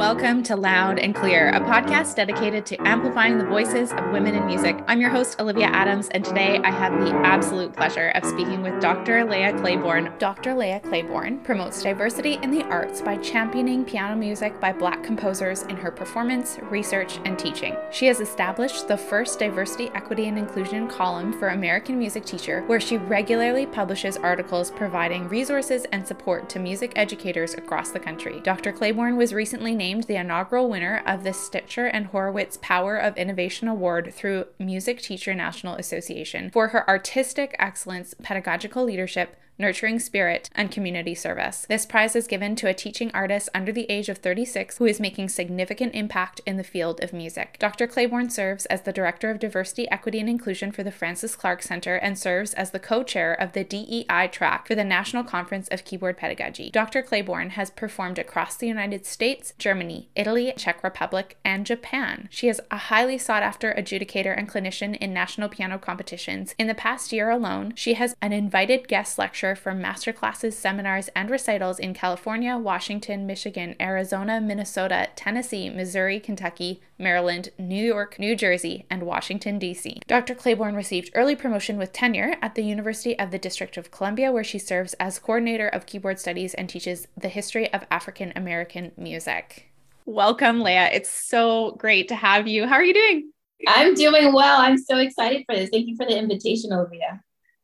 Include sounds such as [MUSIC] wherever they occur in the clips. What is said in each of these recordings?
Welcome to Loud and Clear, a podcast dedicated to amplifying the voices of women in music. I'm your host, Olivia Adams, and today I have the absolute pleasure of speaking with Dr. Leah Claiborne. Dr. Leah Claiborne promotes diversity in the arts by championing piano music by Black composers in her performance, research, and teaching. She has established the first diversity, equity, and inclusion column for American Music Teacher, where she regularly publishes articles providing resources and support to music educators across the country. Dr. Claiborne was recently named the inaugural winner of the Stecher and Horowitz Power of Innovation Award through Music Teacher National Association for her artistic excellence, pedagogical leadership, nurturing spirit, and community service. This prize is given to a teaching artist under the age of 36 who is making significant impact in the field of music. Dr. Claiborne serves as the Director of Diversity, Equity, and Inclusion for the Frances Clark Center and serves as the co chair of the DEI track for the National Conference of Keyboard Pedagogy. Dr. Claiborne has performed across the United States, Germany, Italy, Czech Republic, and Japan. She is a highly sought after adjudicator and clinician in national piano competitions. In the past year alone, she has an invited guest lecture from masterclasses, seminars, and recitals in California, Washington, Michigan, Arizona, Minnesota, Tennessee, Missouri, Kentucky, Maryland, New York, New Jersey, and Washington, D.C. Dr. Claiborne received early promotion with tenure at the University of the District of Columbia, where she serves as coordinator of keyboard studies and teaches the history of African American music. Welcome, Leah. It's so great to have you. How are you doing? I'm doing well. I'm so excited for this. Thank you for the invitation, Olivia.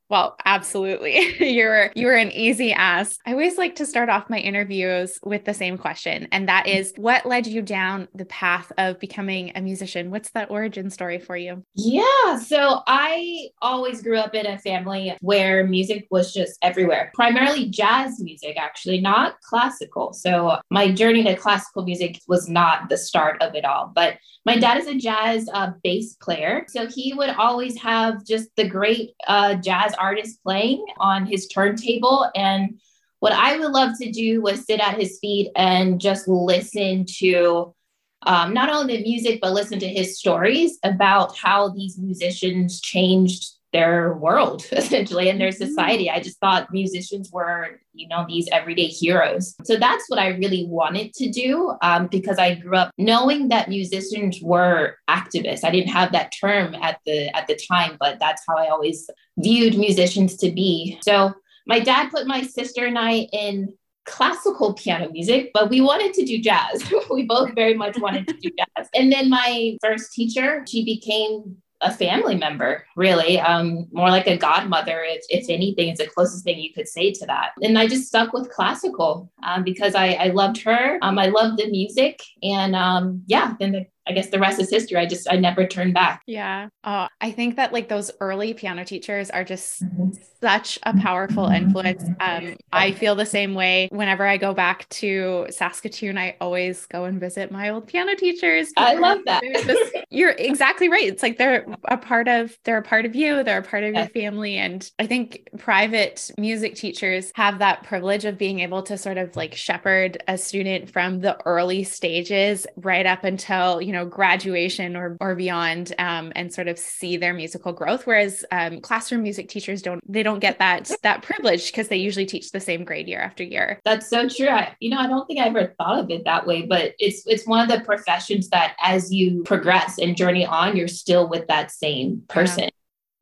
Well, absolutely. [LAUGHS] you're you're an easy ask. I always like to start off my interviews with the same question, and that is what led you down the path of becoming a musician? What's that origin story for you? Yeah, so I always grew up in a family where music was just everywhere. Primarily jazz music actually, not classical. So my journey to classical music was not the start of it all, but my dad is a jazz uh, bass player. So he would always have just the great uh, jazz artists playing on his turntable. And what I would love to do was sit at his feet and just listen to um, not only the music, but listen to his stories about how these musicians changed their world [LAUGHS] essentially and their mm-hmm. society. I just thought musicians were, you know, these everyday heroes. So that's what I really wanted to do um, because I grew up knowing that musicians were activists. I didn't have that term at the at the time, but that's how I always viewed musicians to be. So my dad put my sister and I in classical piano music, but we wanted to do jazz. [LAUGHS] we both very much wanted to do [LAUGHS] jazz. And then my first teacher, she became a family member, really, um, more like a godmother, if, if anything, is the closest thing you could say to that. And I just stuck with classical um, because I, I loved her. Um, I loved the music. And um, yeah, then the I guess the rest is history. I just I never turned back. Yeah. Oh, I think that like those early piano teachers are just mm-hmm. such a powerful influence. Um, I feel the same way whenever I go back to Saskatoon. I always go and visit my old piano teachers. I love that. Just, you're exactly right. It's like they're a part of they're a part of you. They're a part of your family. And I think private music teachers have that privilege of being able to sort of like shepherd a student from the early stages right up until you know know graduation or or beyond um, and sort of see their musical growth. Whereas um, classroom music teachers don't they don't get that that privilege because they usually teach the same grade year after year. That's so true. I, you know i don't think i ever thought of it that way but it's it's one of the professions that as you progress and journey on you're still with that same person. yeah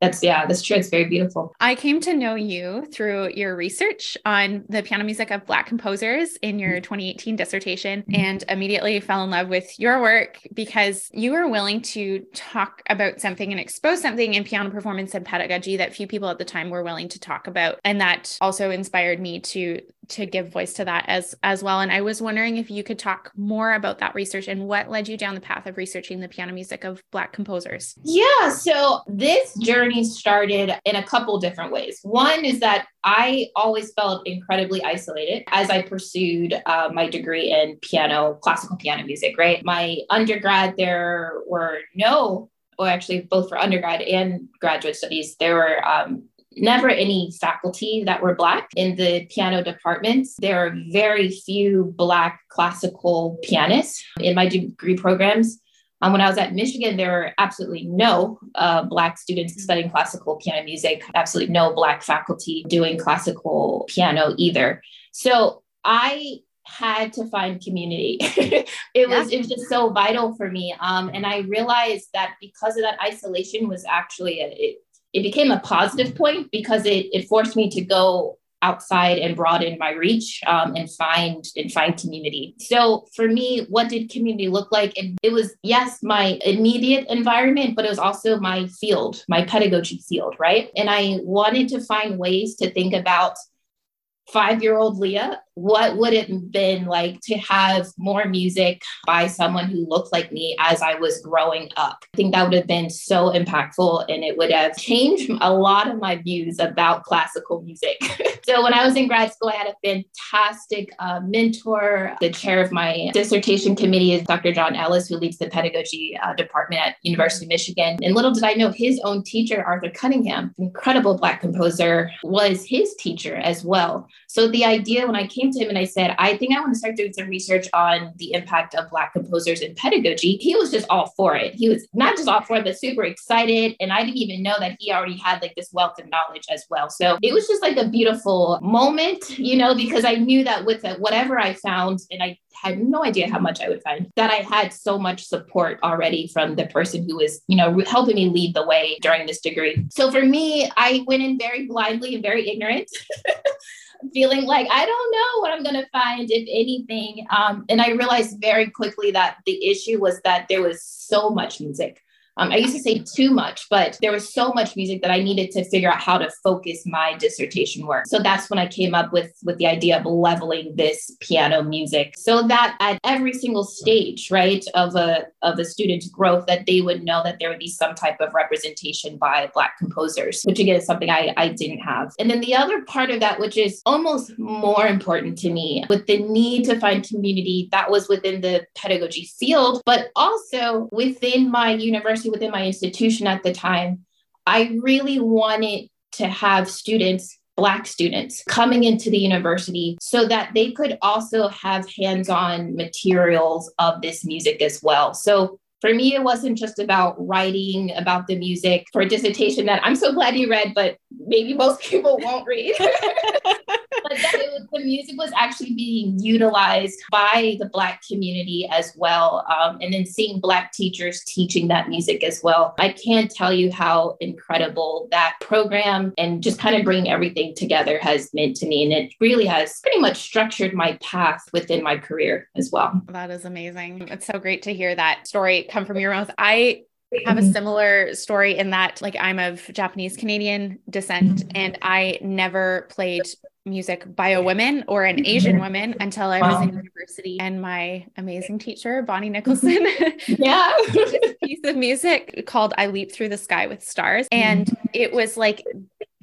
that's yeah that's true it's very beautiful i came to know you through your research on the piano music of black composers in your mm-hmm. 2018 dissertation mm-hmm. and immediately fell in love with your work because you were willing to talk about something and expose something in piano performance and pedagogy that few people at the time were willing to talk about and that also inspired me to to give voice to that as as well. And i was wondering if you could talk more about that research and what led you down the path of researching the piano music of black composers? Yeah so this journey started in a couple different ways. One is that i always felt incredibly isolated as i pursued uh, my degree in piano classical piano music right? My undergrad there were no or actually both for undergrad and graduate studies there were um, never any faculty that were Black in the piano departments. There are very few Black classical pianists in my degree programs. Um, when I was at Michigan, there were absolutely no uh, Black students studying classical piano music, absolutely no Black faculty doing classical piano either. So I had to find community. [LAUGHS] it yeah. was it was just so vital for me. Um, and I realized that because of that isolation was actually a, it, it became a positive point because it it forced me to go outside and broaden my reach um, and find and find community. So for me, what did community look like? And it was yes, my immediate environment, but it was also my field, my pedagogy field, right? And I wanted to find ways to think about five year old Leah, what would it have been like to have more music by someone who looked like me as I was growing up? I think that would have been so impactful and it would have changed a lot of my views about classical music. [LAUGHS] so when I was in grad school, I had a fantastic uh, mentor. The chair of my dissertation committee is Dr. John Ellis, who leads the pedagogy uh, department at University of Michigan. And little did I know his own teacher, Arthur Cunningham, incredible Black composer, was his teacher as well. So the idea when I came to him and I said, I think I want to start doing some research on the impact of Black composers in pedagogy, he was just all for it. He was not just all for it, but super excited. And I didn't even know that he already had like this wealth of knowledge as well. So it was just like a beautiful moment, you know, because I knew that with uh, whatever I found, and I had no idea how much I would find, that I had so much support already from the person who was, you know, helping me lead the way during this degree. So for me, I went in very blindly and very ignorant. [LAUGHS] feeling like I don't know what I'm going to find, if anything. Um, and I realized very quickly that the issue was that there was so much music um, I used to say too much, but there was so much music that I needed to figure out how to focus my dissertation work. So that's when I came up with with the idea of leveling this piano music, so that at every single stage, right, of a of a student's growth, that they would know that there would be some type of representation by Black composers, which again is something I, I didn't have. And then the other part of that, which is almost more important to me, with the need to find community that was within the pedagogy field, but also within my university within my institution at the time, I really wanted to have students Black students coming into the university so that they could also have hands on materials of this music as well. So for me, it wasn't just about writing about the music for a dissertation that I'm so glad you read, but maybe most [LAUGHS] people won't read. [LAUGHS] but was, the music was actually being utilized by the Black community as well. Um, and then seeing Black teachers teaching that music as well. I can't tell you how incredible that program and just kind of bringing everything together has meant to me. And it really has pretty much structured my path within my career as well. That is amazing. It's so great to hear that story come from your mouth. I have a mm-hmm. similar story in that like I'm of Japanese Canadian descent mm-hmm. and I never played music by a woman or an Asian woman until I was in university and my amazing teacher Bonnie Nicholson [LAUGHS] yeah [LAUGHS] piece of music called I leap through the sky with stars and mm-hmm. it was like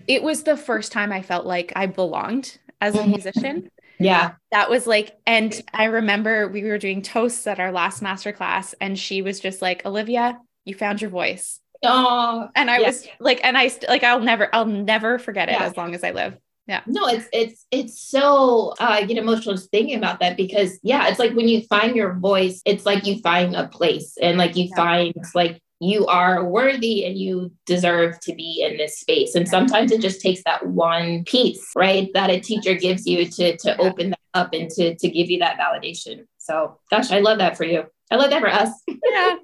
it was the first time I felt like I belonged as a musician yeah. That was like, and I remember we were doing toasts at our last master class, and she was just like, Olivia, you found your voice. Oh, and I was like, and I st- like, I'll never, I'll never forget it yeah. as long as I live. Yeah. No, it's it's it's so uh, I get emotional just thinking about that because yeah, it's like when you find your voice, it's like you find a place and like you yeah. find like you are worthy and you deserve to be in this space. And sometimes it just takes that one piece, right, that a teacher gives you to to open that up and to to give you that validation. So, gosh, I love that for you. I love that for us. [LAUGHS] yeah.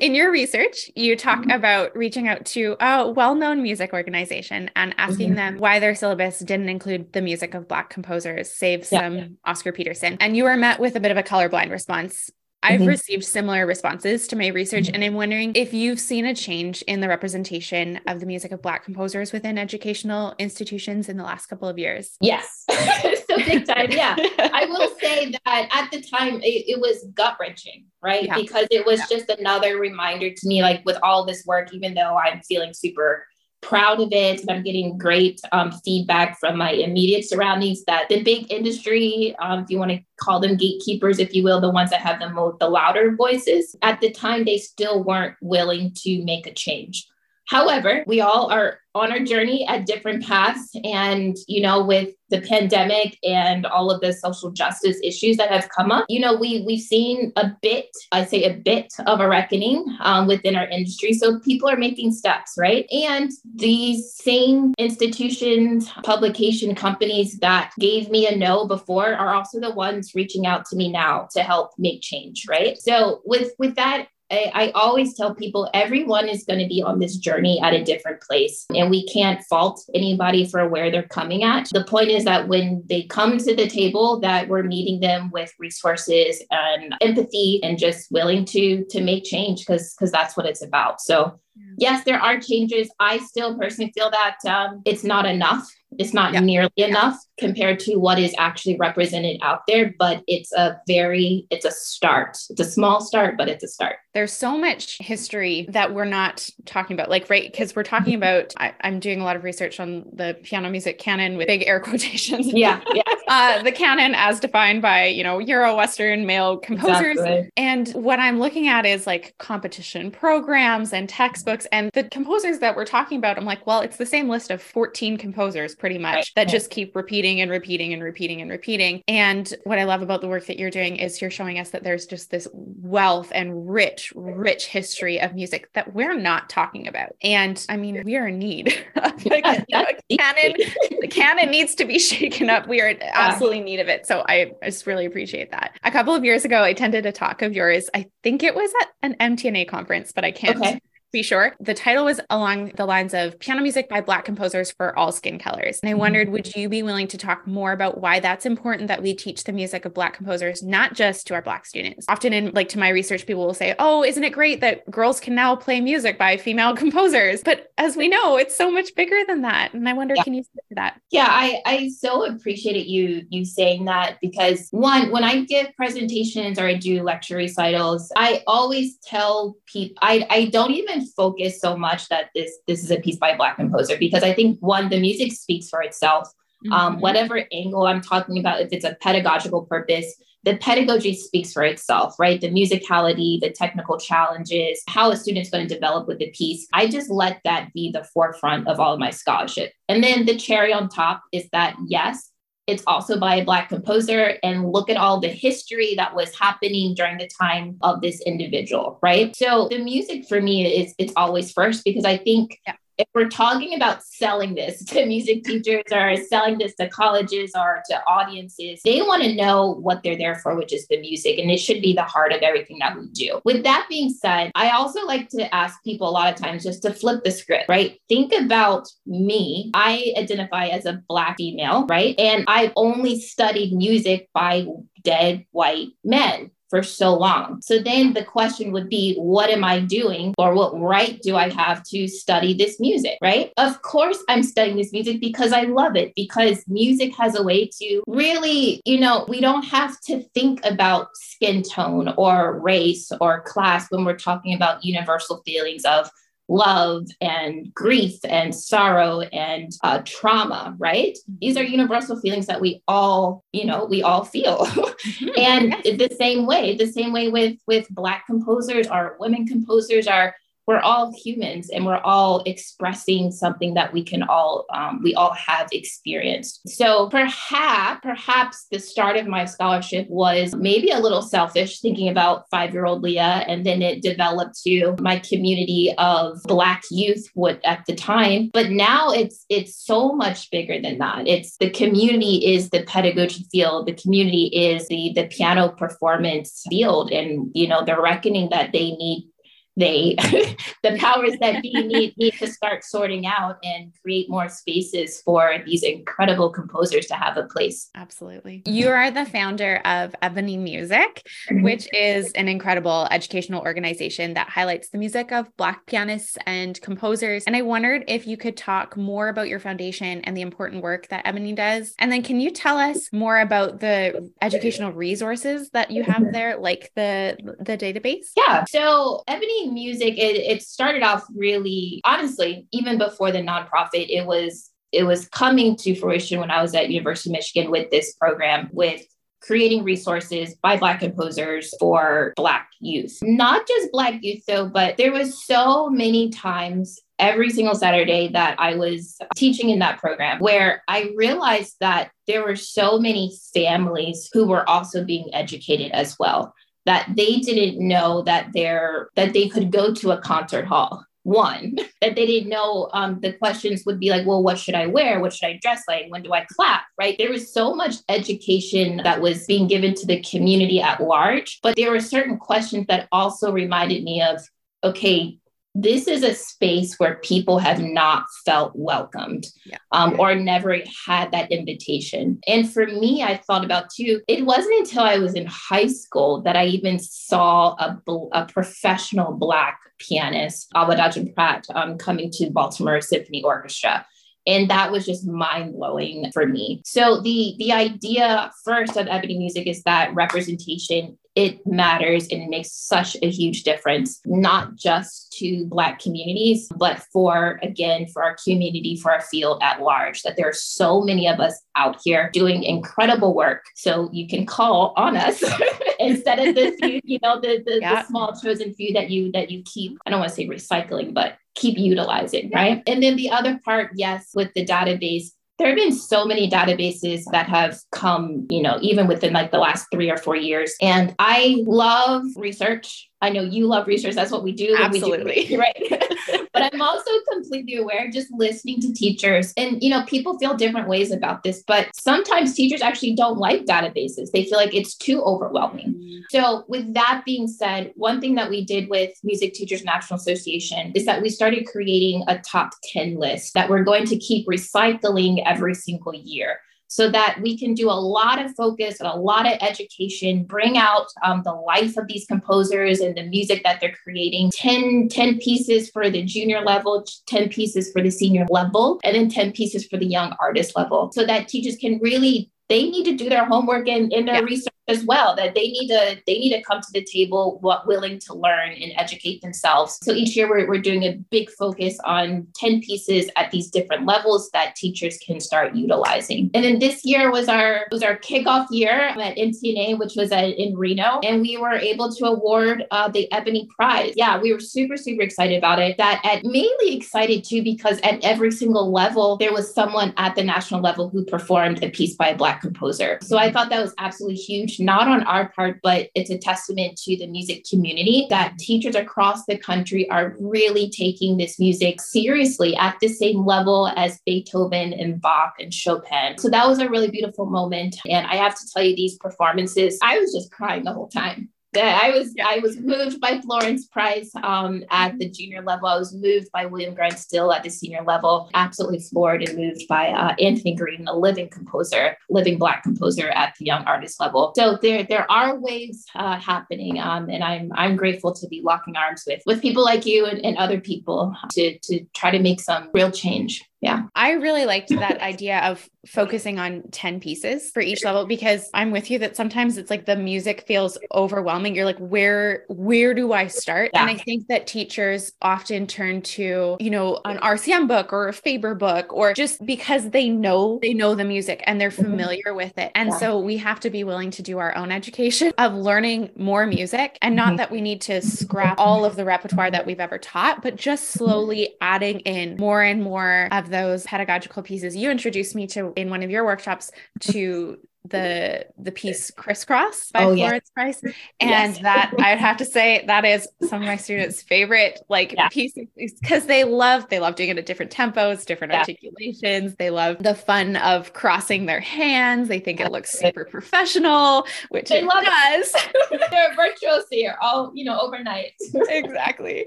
In your research, you talk mm-hmm. about reaching out to a well known music organization and asking mm-hmm. them why their syllabus didn't include the music of Black composers, save some yeah. Oscar Peterson. And you were met with a bit of a colorblind response. I've mm-hmm. received similar responses to my research, mm-hmm. and I'm wondering if you've seen a change in the representation of the music of Black composers within educational institutions in the last couple of years. Yes, [LAUGHS] big time. Yeah, I [LAUGHS] will say that at the time it, it was gut wrenching, right? Yeah. Because it was yeah. just another reminder to me, like with all this work, even though I'm feeling super proud of it. And I'm getting great um, feedback from my immediate surroundings that the big industry, um, if you want to call them gatekeepers, if you will, the ones that have the most, the louder voices, at the time, they still weren't willing to make a change. However, we all are on our journey at different paths. And, you know, with the pandemic and all of the social justice issues that have come up, you know, we, we've seen a bit, I say a bit of a reckoning um, within our industry. So people are making steps, right? And these same institutions, publication companies that gave me a no before are also the ones reaching out to me now to help make change, right? So with, with that I, I, always tell people everyone is going to be on this journey at a different place, and we can't fault anybody for where they're coming at. The point is that when they come to the table, that we're meeting them with resources and empathy, and just willing to to make change because because that's what it's about. So yes, there are changes. I still personally feel that um, it's not enough. It's not yeah. nearly yeah. enough compared to what is actually represented out there, but it's a very, it's a start. It's a small start, but it's a start. There's so much history that we're not talking about, like, right? Because we're talking about, I, am doing a lot of research on the piano music canon with big air [LAUGHS] quotations. Yeah. Yeah. uh, the canon as defined by, you know, Euro Western male composers. Exactly. And what I'm looking at is like competition programs and textbooks. And the composers that we're talking about, I'm like, well, it's the same list of 14 composers pretty much right. that just keep repeating and repeating and repeating and repeating. And what I love about the work that you're doing is you're showing us that there's just this wealth and rich, rich history of music that we're not talking about. And I mean, we are in need. [LAUGHS] like, canon, the canon needs to be [LAUGHS] shaken up. We are absolutely in need of it. So I just really appreciate that. A couple of years ago, I attended a talk of yours. I think it was at an MTNA conference, but I can't okay be sure. The title was along the lines of piano music by Black composers for all skin colors. And I mm-hmm. wondered, would you be willing to talk more about why that's important that we teach the music of Black composers, not just to our Black students? Often in like to my research, people will say, oh, isn't it great that girls can now play music by female [LAUGHS] composers? But as we know, it's so much bigger than that. And I wonder, yeah. can you speak to that? Yeah, I, I so appreciated you you saying that because one, when I give presentations or I do lecture recitals, I always tell people I, I don't even focus so much that this this is a piece by a black composer because I think one the music speaks for itself. Um, mm-hmm. Um, whatever angle I'm talking about, if it's a pedagogical purpose, the pedagogy speaks for itself, right? The musicality, the technical challenges, how a student's going to develop with the piece. I just let that be the forefront of all of my scholarship. And then the cherry on top is that, yes, it's also by a Black composer. And look at all the history that was happening during the time of this individual, right? So the music for me is it's always first because I think yeah if we're talking about selling this to [LAUGHS] music teachers or selling this to colleges or to audiences, they want to know what they're there for, which is the music. And it should be the heart of everything that we do. With that being said, I also like to ask people a lot of times just to flip the script, right? Think about me. I identify as a Black female, right? And I've only studied music by dead white men for so long. So then the question would be, what am I doing or what right do I have to study this music, right? Of course, I'm studying this music because I love it, because music has a way to really, you know, we don't have to think about skin tone or race or class when we're talking about universal feelings of love and grief and sorrow and uh, trauma right these are universal feelings that we all you know we all feel [LAUGHS] mm-hmm. and yes. the same way the same way with with black composers or women composers are we're all humans and we're all expressing something that we can all um, we all have experienced. So perhaps perhaps the start of my scholarship was maybe a little selfish thinking about five year old leah and then it developed to my community of black youth what at the time. But now it's it's so much bigger than that. It's the community is the pedagogy field. The community is the the piano performance field. And you know the reckoning that they need they [LAUGHS] the powers that be need, need to start sorting out and create more spaces for these incredible composers to have a place. Absolutely. You are the founder of ebony music mm-hmm. which is an incredible educational organization that highlights the music of black pianists and composers. And i wondered if you could talk more about your foundation and the important work that ebony does. And then can you tell us more about the educational resources that you have there like the the database? Yeah. So ebony music, it, it started off really, honestly, even before the nonprofit, it was it was coming to fruition when I was at University of Michigan with this program with creating resources by Black composers for Black youth. Not just Black youth, though, but there was so many times every single Saturday that I was teaching in that program where I realized that there were so many families who were also being educated as well that they didn't know that they're that they could go to a concert hall. One that they didn't know um, the questions would be like well what should i wear? What should i dress like? When do i clap? Right? There was so much education that was being given to the community at large but there were certain questions that also reminded me of okay this is a space where people have not felt welcomed yeah. um, or never had that invitation. And for me, I thought about too, it wasn't until I was in high school that I even saw a, a professional Black pianist, Awadagin Pratt, um, coming to Baltimore Symphony Orchestra and that was just mind blowing for me so the the idea first of ebony music is that representation it matters and it makes such a huge difference, not just to Black communities, but for, again, for our community, for our field at large, that there are so many of us out here doing incredible work. So you can call on us [LAUGHS] instead of this few, you know, the, the, yeah. the small chosen few that you, that you keep, I don't want to say recycling, but keep utilizing, right? And then the other part, yes, with the database, there have been so many databases that have come, you know, even within like the last three or four years. And I love research. I know you love research. That's what we do. Absolutely. We do, right. [LAUGHS] but I'm also completely aware just listening to teachers and, you know, people feel different ways about this, but sometimes teachers actually don't like databases. They feel like it's too overwhelming. So with that being said, one thing that we did with Music Teachers National Association is that we started creating a top 10 list that we're going to keep recycling every single year so that we can do a lot of focus and a lot of education, bring out um, the life of these composers and the music that they're creating 10, 10 pieces for the junior level, 10 pieces for the senior level, and then 10 pieces for the young artist level, so that teachers can really they need to do their homework and in their yeah. research as well that they need to they need to come to the table what willing to learn and educate themselves. So each year we're, we're doing a big focus on 10 pieces at these different levels that teachers can start utilizing. And then this year was our was our kickoff year at MTNA which was at, in reno and we were able to award uh, the ebony prize. Yeah we were super super excited about it. That at mainly excited too because at every single level there was someone at the national level who performed a piece by a black composer. So i thought that was absolutely huge not on our part, but it's a testament to the music community that mm-hmm. teachers across the country are really taking this music seriously at the same level as Beethoven and Bach and Chopin. So that was a really beautiful moment. And I have to tell you, these performances, I was just crying the whole time. I was yeah. I was moved by Florence Price um, at the junior level. I was moved by William Grant Still at the senior level. Absolutely floored and moved by uh, Anthony Green, a living composer, living Black composer at the young artist level. So there there are waves uh, happening, um, and I'm I'm grateful to be locking arms with with people like you and, and other people to to try to make some real change yeah. I really liked that idea of focusing on 10 pieces for each level because I'm with you that sometimes it's like the music feels overwhelming. You're like, where, where do I start? Yeah. And I think that teachers often turn to, you know, an RCM book or a Faber book, or just because they know, they know the music and they're mm-hmm. familiar mm-hmm. with it. And yeah. so we have to be willing to do our own education [LAUGHS] of learning more music and not mm-hmm. that we need to scrap all of the repertoire that we've ever taught, but just slowly adding in more and more of those pedagogical pieces you introduced me to in one of your workshops to the the piece crisscross by oh, Florence yeah. Price. [LAUGHS] And yes. that [LAUGHS] I'd have to say that is some of my students' favorite like yeah. pieces because they love they love doing it at different tempos, different yeah. articulations. They love the fun of crossing their hands. They think it looks super professional, which they it love does. [LAUGHS] They're virtuosi here all, you know, overnight. exactly.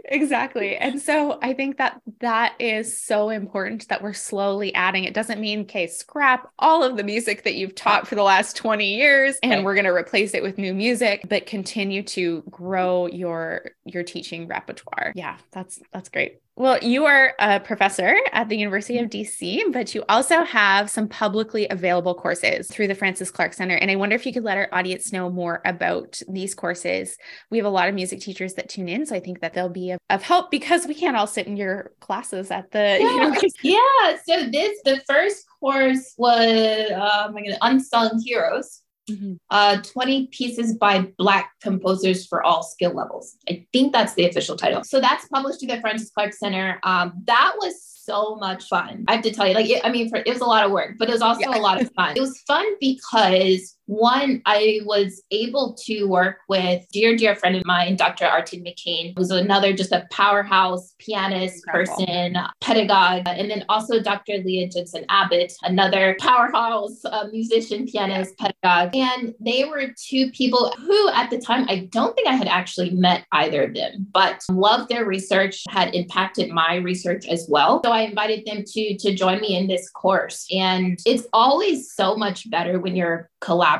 Exactly. And so I think that that is so important that we're slowly adding. It doesn't mean okay, scrap all of the music that you've taught for the last 20 years and okay. we're going to replace it with new music but continue to grow your your teaching repertoire yeah that's that's great well, you are a professor at the University of DC, but you also have some publicly available courses through the Frances Clark Center. And I wonder if you could let our audience know more about these courses. We have a lot of music teachers that tune in, so I think that they'll be of, of help because we can't all sit in your classes at the yeah. [LAUGHS] university. Yeah. So this the first course was um, I'm gonna Unsung Heroes mm-hmm. uh, 20 pieces by Black composers for all skill levels. I think that's the official title. So that's published through the Frances Clark Center. Um, that was so much fun. I have to tell you, like, it, I mean, for, it was a lot of work, but it was also yeah. a lot of fun. It was fun because one, I was able to work with dear, dear friend of mine, Dr. Artina McCain, who's another just a powerhouse pianist, Incredible. person, pedagogue, and then also Dr. Leah Jensen Abbott, another powerhouse uh, musician, pianist, yeah. pedagogue. And they were two people who, at the time, I don't think I had actually met either of them, but loved their research, had impacted my research as well. So I invited them to to join me in this course, and it's always so much better when you're collaborating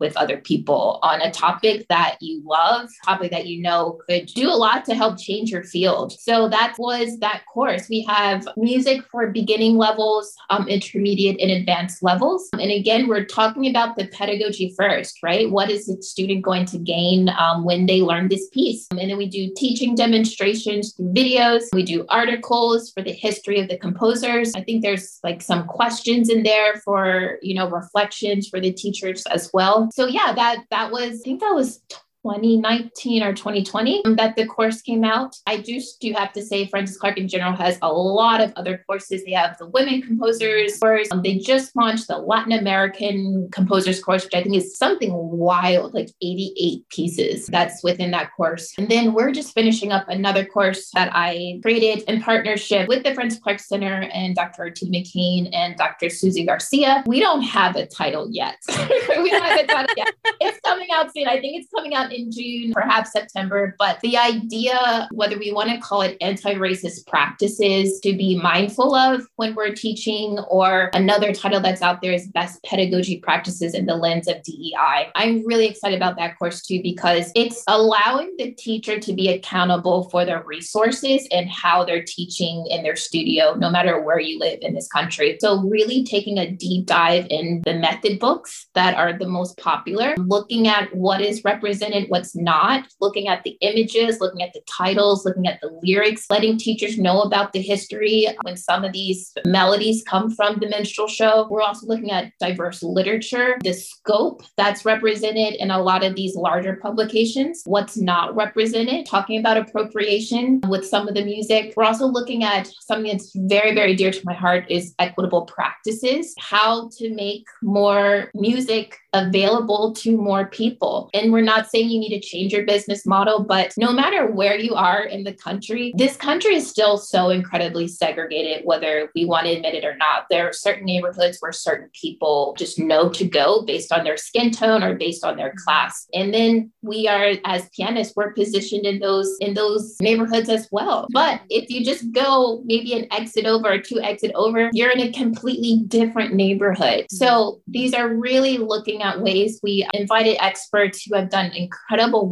with other people on a topic that you love, topic that you know could do a lot to help change your field. So that was that course. We have music for beginning levels, um, intermediate and advanced levels. And again, we're talking about the pedagogy first, right? What is the student going to gain um, when they learn this piece? And then we do teaching demonstrations videos. We do articles for the history of the composers. I think there's like some questions in there for, you know, reflections for the teachers as well. So yeah, that that was I think that was 2019 or 2020 that the course came out. I just do have to say Frances Clark in general has a lot of other courses. They have the women composers course. Um, they just launched the Latin American composers course, which I think is something wild, like 88 pieces that's within that course. And then we're just finishing up another course that I created in partnership with the Frances Clark Center and Dr. Artina McCain and Dr. Susie Garcia. We don't have a title yet. [LAUGHS] we don't have a title yet. It's coming out soon. I think it's coming out in June, perhaps September. But the idea, whether we want to call it anti racist practices to be mindful of when we're teaching, or another title that's out there is best pedagogy practices in the lens of DEI. I'm really excited about that course too, because it's allowing the teacher to be accountable for their resources and how they're teaching in their studio, no matter where you live in this country. So, really taking a deep dive in the method books that are the most popular, looking at what is represented what's not, looking at the images, looking at the titles, looking at the lyrics, letting teachers know about the history when some of these melodies come from the minstrel show. We're also looking at diverse literature, the scope that's represented in a lot of these larger publications, what's not represented, talking about appropriation with some of the music. We're also looking at something that's very, very dear to my heart is equitable practices, how to make more music available to more people. And we're not saying you need to change your business model, but no matter where you are in the country, this country is still so incredibly segregated, whether we want to admit it or not. There are certain neighborhoods where certain people just know to go based on their skin tone or based on their mm-hmm. class. And then we are as pianists, we're positioned in those in those neighborhoods as well. But mm-hmm. if you just go maybe an exit over or two exit over, you're in a completely different neighborhood. Mm-hmm. So these are really looking at ways we invited experts who have done incredible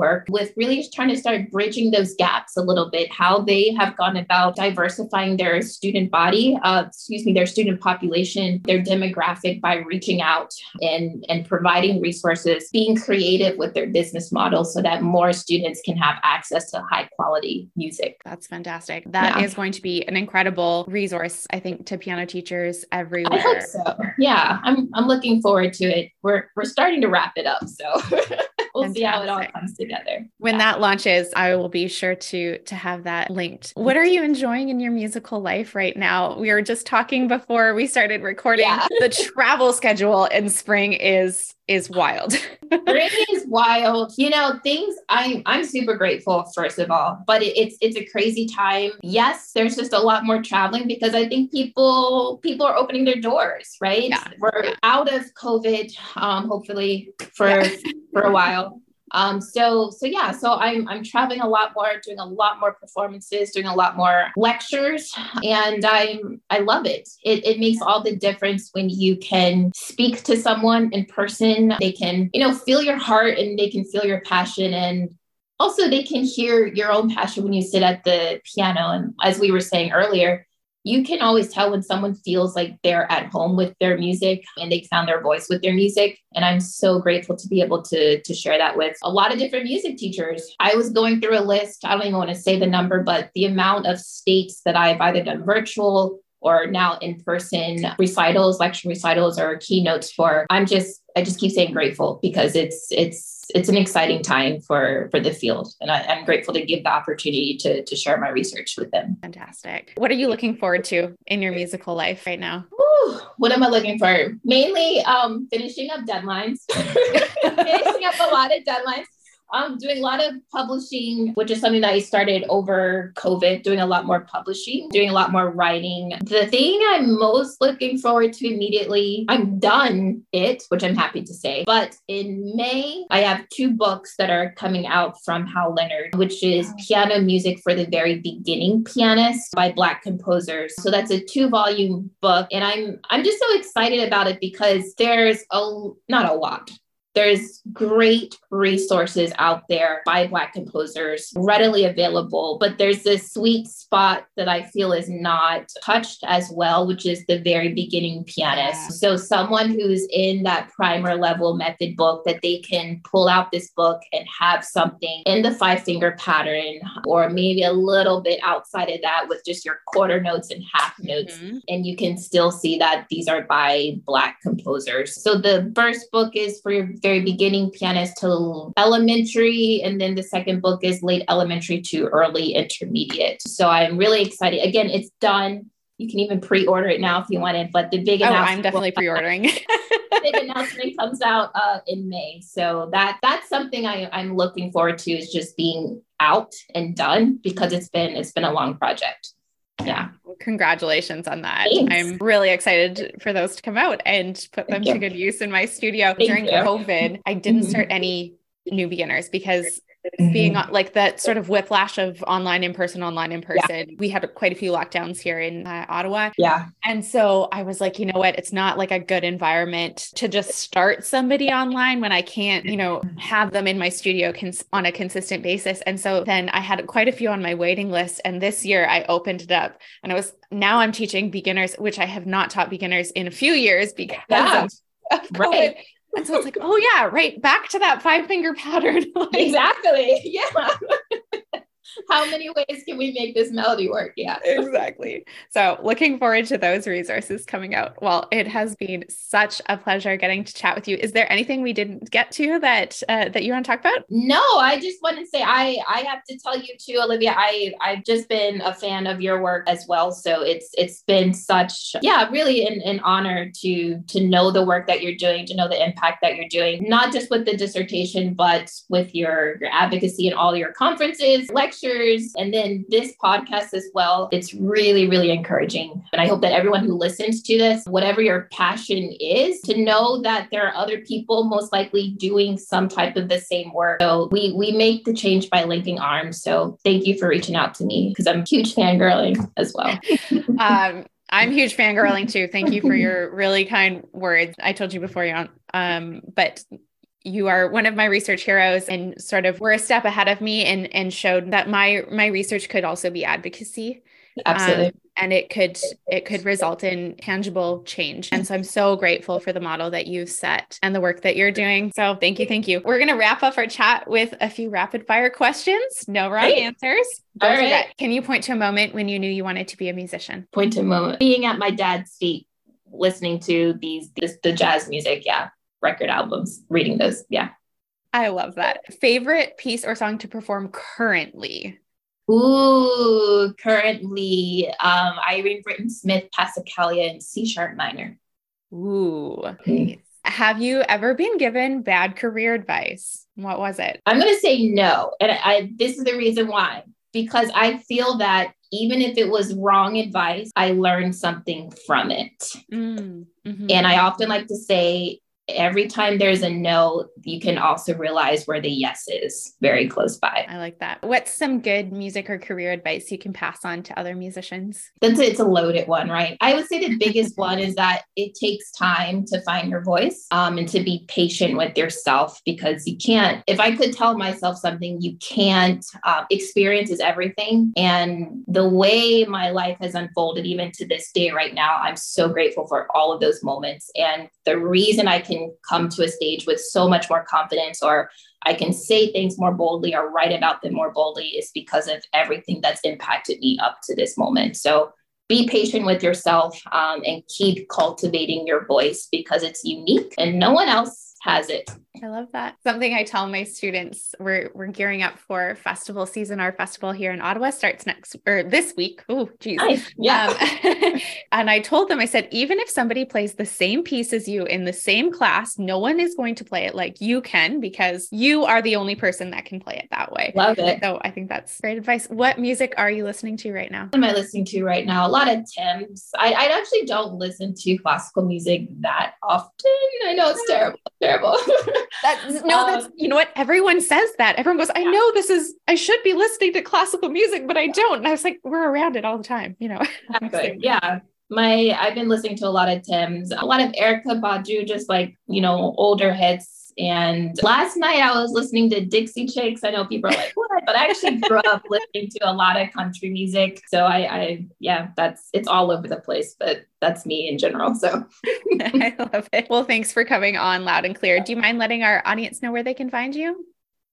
work with really trying to start bridging those gaps a little bit, how they have gone about diversifying their student body, uh, excuse me, their student population, their demographic by reaching out and, and providing resources, being creative with their business model so that more students can have access to high quality music. That's fantastic. That yeah. is going to be an incredible resource, I think, to piano teachers everywhere. I hope so. Yeah, I'm, I'm looking forward to it. We're, we're starting to wrap it up. So [LAUGHS] we'll Fantastic. see how it all comes together. When yeah. that launches, I will be sure to to have that linked. What are you enjoying in your musical life right now? We were just talking before we started recording. Yeah. the travel schedule in spring is is wild. [LAUGHS] spring is wild. You know, things I'm I'm super grateful first of all, but it, it's it's a crazy time. Yes, there's just a lot more traveling because I think people people are opening their doors, right? Yeah. We're yeah. out of COVID, um, hopefully for yeah. for a while. Um, so so yeah, so I'm I'm traveling a lot more, doing a lot more performances, doing a lot more lectures, and I'm I love it. It it makes all the difference when you can speak to someone in person. They can you know feel your heart and they can feel your passion and also they can hear your own passion when you sit at the piano and as we were saying earlier you can always tell when someone feels like they're at home with their music and they found their voice with their music. And I'm so grateful to be able to, to share that with a lot of different music teachers. I was going through a list, I don't even want to say the number, but the amount of states that I've either done virtual or now in person recitals, lecture recitals, or keynotes for. I'm just, I just keep saying grateful because it's, it's, it's an exciting time for for the field, and I, am grateful to give the opportunity to to share my research with them. Fantastic. What are you looking forward to in your musical life right now? what am I looking for? Mainly um, finishing up deadlines, [LAUGHS] finishing up a lot of deadlines I'm doing a lot of publishing, which is something that I started over COVID, doing a lot more publishing, doing a lot more writing. The thing I'm most looking forward to immediately, I'm done it, which I'm happy to say. But in May, I have two books that are coming out from Hal Leonard, which is Piano Music for the Very Beginning Pianist by Black composers. So that's a two volume book. And I'm I'm just so excited about it because there's a not a lot there's great resources out there by Black composers readily available, but there's this sweet spot that I feel is not touched as well, which is the very beginning pianist. Yeah. So, someone who's in that primer level method book that they can pull out this book and have something in the five finger pattern, or maybe a little bit outside of that with just your quarter notes and half notes. Mm-hmm. And you can still see that these are by Black composers. So, the first book is for your very beginning pianist to elementary. And then the second book is late elementary to early intermediate. So I'm really excited. Again, it's done. You can even pre-order it now if you wanted. But the big oh, I'm definitely pre-ordering. [LAUGHS] big announcement comes out uh, in May. So that that's something I, I'm looking forward to is just being out and done because it's been it's been a long project yeah congratulations on that Thanks. i'm really excited for those to come out and put them to good use in my studio Thank during you. covid i didn't start mm-hmm. any new beginners because mm-hmm. being like that sort of whiplash of online in person online in person. Yeah. we had quite a few lockdowns here in uh, ottawa. Yeah. And so i was like you know what? It's not like a good environment to just start somebody online when i can't you know have them in my studio cons- on a consistent basis. And so then i had quite a few on my waiting list and this year i opened it up and i was now i'm teaching beginners which i have not taught beginners in a few years because yeah. of, of right and so it's like, oh yeah, right back to that five finger pattern. [LAUGHS] like, exactly. Yeah how many ways can we make this melody work? Yeah. exactly. So looking forward to those resources coming out. Well, it has been such a pleasure getting to chat with you. Is there anything we didn't get to that uh, that you want to talk about? No, I just want to say I I have to tell you too, Olivia. I I've just been a fan of your work as well. So it's it's been such yeah, really an, an honor to to know the work that you're doing, to know the impact that you're doing, not just with the dissertation, but with your your advocacy and all your conferences, lectures lectures, and then this podcast as well. It's really, really encouraging. And I hope that everyone who listens to this, whatever your passion is, to know that there are other people most likely doing some type of the same work. So we we make the change by linking arms. So thank you for reaching out to me because I'm a huge fangirling as well. [LAUGHS] um, I'm huge fangirling too. Thank you for your really kind words. I told you before, you um, but you are one of my research heroes and sort of were a step ahead of me and and showed that my my research could also be advocacy absolutely. um, and it could it could result in tangible change. And so i'm so grateful for the model that you've set and the work that you're doing. So thank you thank you. We're going to wrap up our chat with a few rapid fire questions. No wrong right. answers. All right. can you point to a moment when you knew you wanted to be a musician? Point to a moment. Being at my dad's feet listening to these, these the jazz music yeah record albums, reading those. Yeah. I love that. Favorite piece or song to perform currently? Ooh, currently, um, Irene Britton Smith, Passacaglia, in C sharp minor. Ooh. Okay. Have you ever been given bad career advice? What was it? I'm going to say no. And I, I, this is the reason why. Because I feel that even if it was wrong advice, I learned something from it. Mm, mm-hmm. And I often like to say, every time there's a no, you can also realize where the yes is very close by. I like that. What's some good music or career advice you can pass on to other musicians? That's it's a loaded one, right? I would say the biggest one is that it takes time to find your voice um, and to be patient with yourself because you can't. If I could tell myself something, you can't. Uh, experience is everything, and the way my life has unfolded, even to this day, right now, I'm so grateful for all of those moments. And the reason I can come to a stage with so much more confidence or I can say things more boldly or write about them more boldly is because of everything that's impacted me up to this moment. So be patient with yourself um, and keep cultivating your voice because it's unique and no one else has it. I love that. Something I tell my students, we're we're gearing up for festival season. Our festival here in Ottawa starts next or this week. Oh, geez. Nice. Yeah. Um, [LAUGHS] and I told them, I said, even if somebody plays the same piece as you in the same class, no one is going to play it like you can because you are the only person that can play it that way. Love it. So I think that's great advice. What music are you listening to right now? What am I listening to right now? A lot of Tems. I, I actually don't listen to classical music that often. I know it's terrible terrible. [LAUGHS] that's [LAUGHS] no, that's um, you know what? Everyone says that. Everyone goes, I know this is I should be listening to classical music, but I don't. And I was like, we're around it all the time, you know. [LAUGHS] Exactly. yeah. My I've been listening to a lot of Tim's, a lot of Erica Badu, just like, you know, older hits and last night I was listening to Dixie Chicks. I know people are like, what? But I actually grew up [LAUGHS] listening to a lot of country music. So I, I, yeah, that's, it's all over the place, but that's me in general. So [LAUGHS] I love it. Well, thanks for coming on loud and clear. Do you mind letting our audience know where they can find you?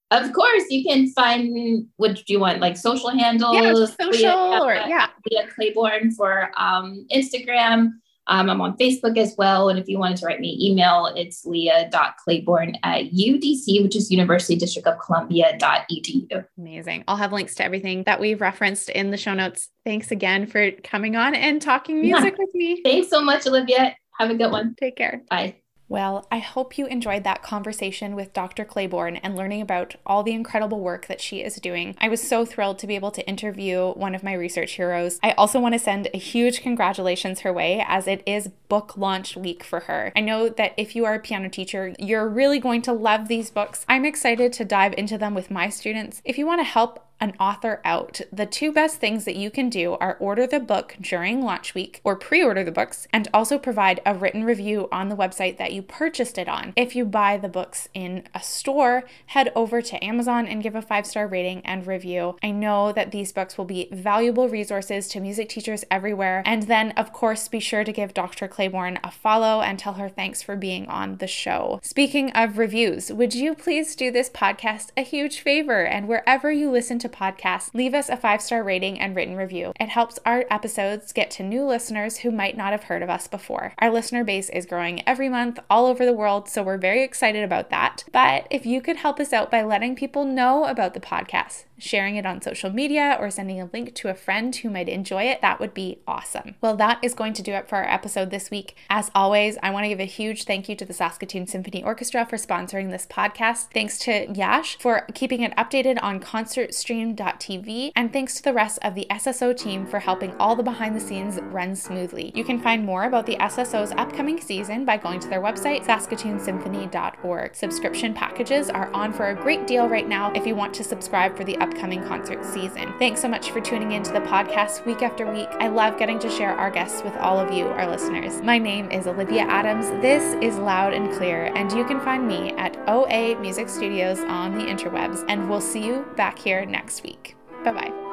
Of course, you can find what do you want, like social handles? Yeah, social Leah, or yeah, Leah Claiborne for um, Instagram. Um, I'm on Facebook as well. And if you wanted to write me email, it's leah.claiborne at UDC, which is University District of Columbia.edu. Amazing. I'll have links to everything that we've referenced in the show notes. Thanks again for coming on and talking music yeah. with me. Thanks so much, Olivia. Have a good one. Take care. Bye. Well, I hope you enjoyed that conversation with Dr. Claiborne and learning about all the incredible work that she is doing. I was so thrilled to be able to interview one of my research heroes. I also want to send a huge congratulations her way as it is book launch week for her. I know that if you are a piano teacher, you're really going to love these books. I'm excited to dive into them with my students. If you want to help an author out, the two best things that you can do are order the book during launch week or pre order the books and also provide a written review on the website that you purchased it on. If you buy the books in a store, head over to Amazon and give a five star rating and review. I know that these books will be valuable resources to music teachers everywhere. And then, of course, be sure to give Dr. Claiborne a follow and tell her thanks for being on the show. Speaking of reviews, would you please do this podcast a huge favor and wherever you listen to to podcasts, leave us a five star rating and written review. It helps our episodes get to new listeners who might not have heard of us before. Our listener base is growing every month all over the world, so we're very excited about that. But if you could help us out by letting people know about the podcast, sharing it on social media, or sending a link to a friend who might enjoy it, that would be awesome. Well, that is going to do it for our episode this week. As always, I want to give a huge thank you to the Saskatoon Symphony Orchestra for sponsoring this podcast. Thanks to Yash for keeping it updated on concertstream.tv, and thanks to the rest of the SSO team for helping all the behind the scenes run smoothly. You can find more about the SSO's upcoming season by going to their website, saskatoonsymphony.org. Subscription packages are on for a great deal right now if you want to subscribe for the upcoming concert season. Thanks so much for tuning into the podcast week after week. I love getting to share our guests with all of you, our listeners. My name is Olivia Adams. This is Loud and Clear, and you can find me at OA Music Studios on the interwebs, and we'll see you back here next week. Bye bye.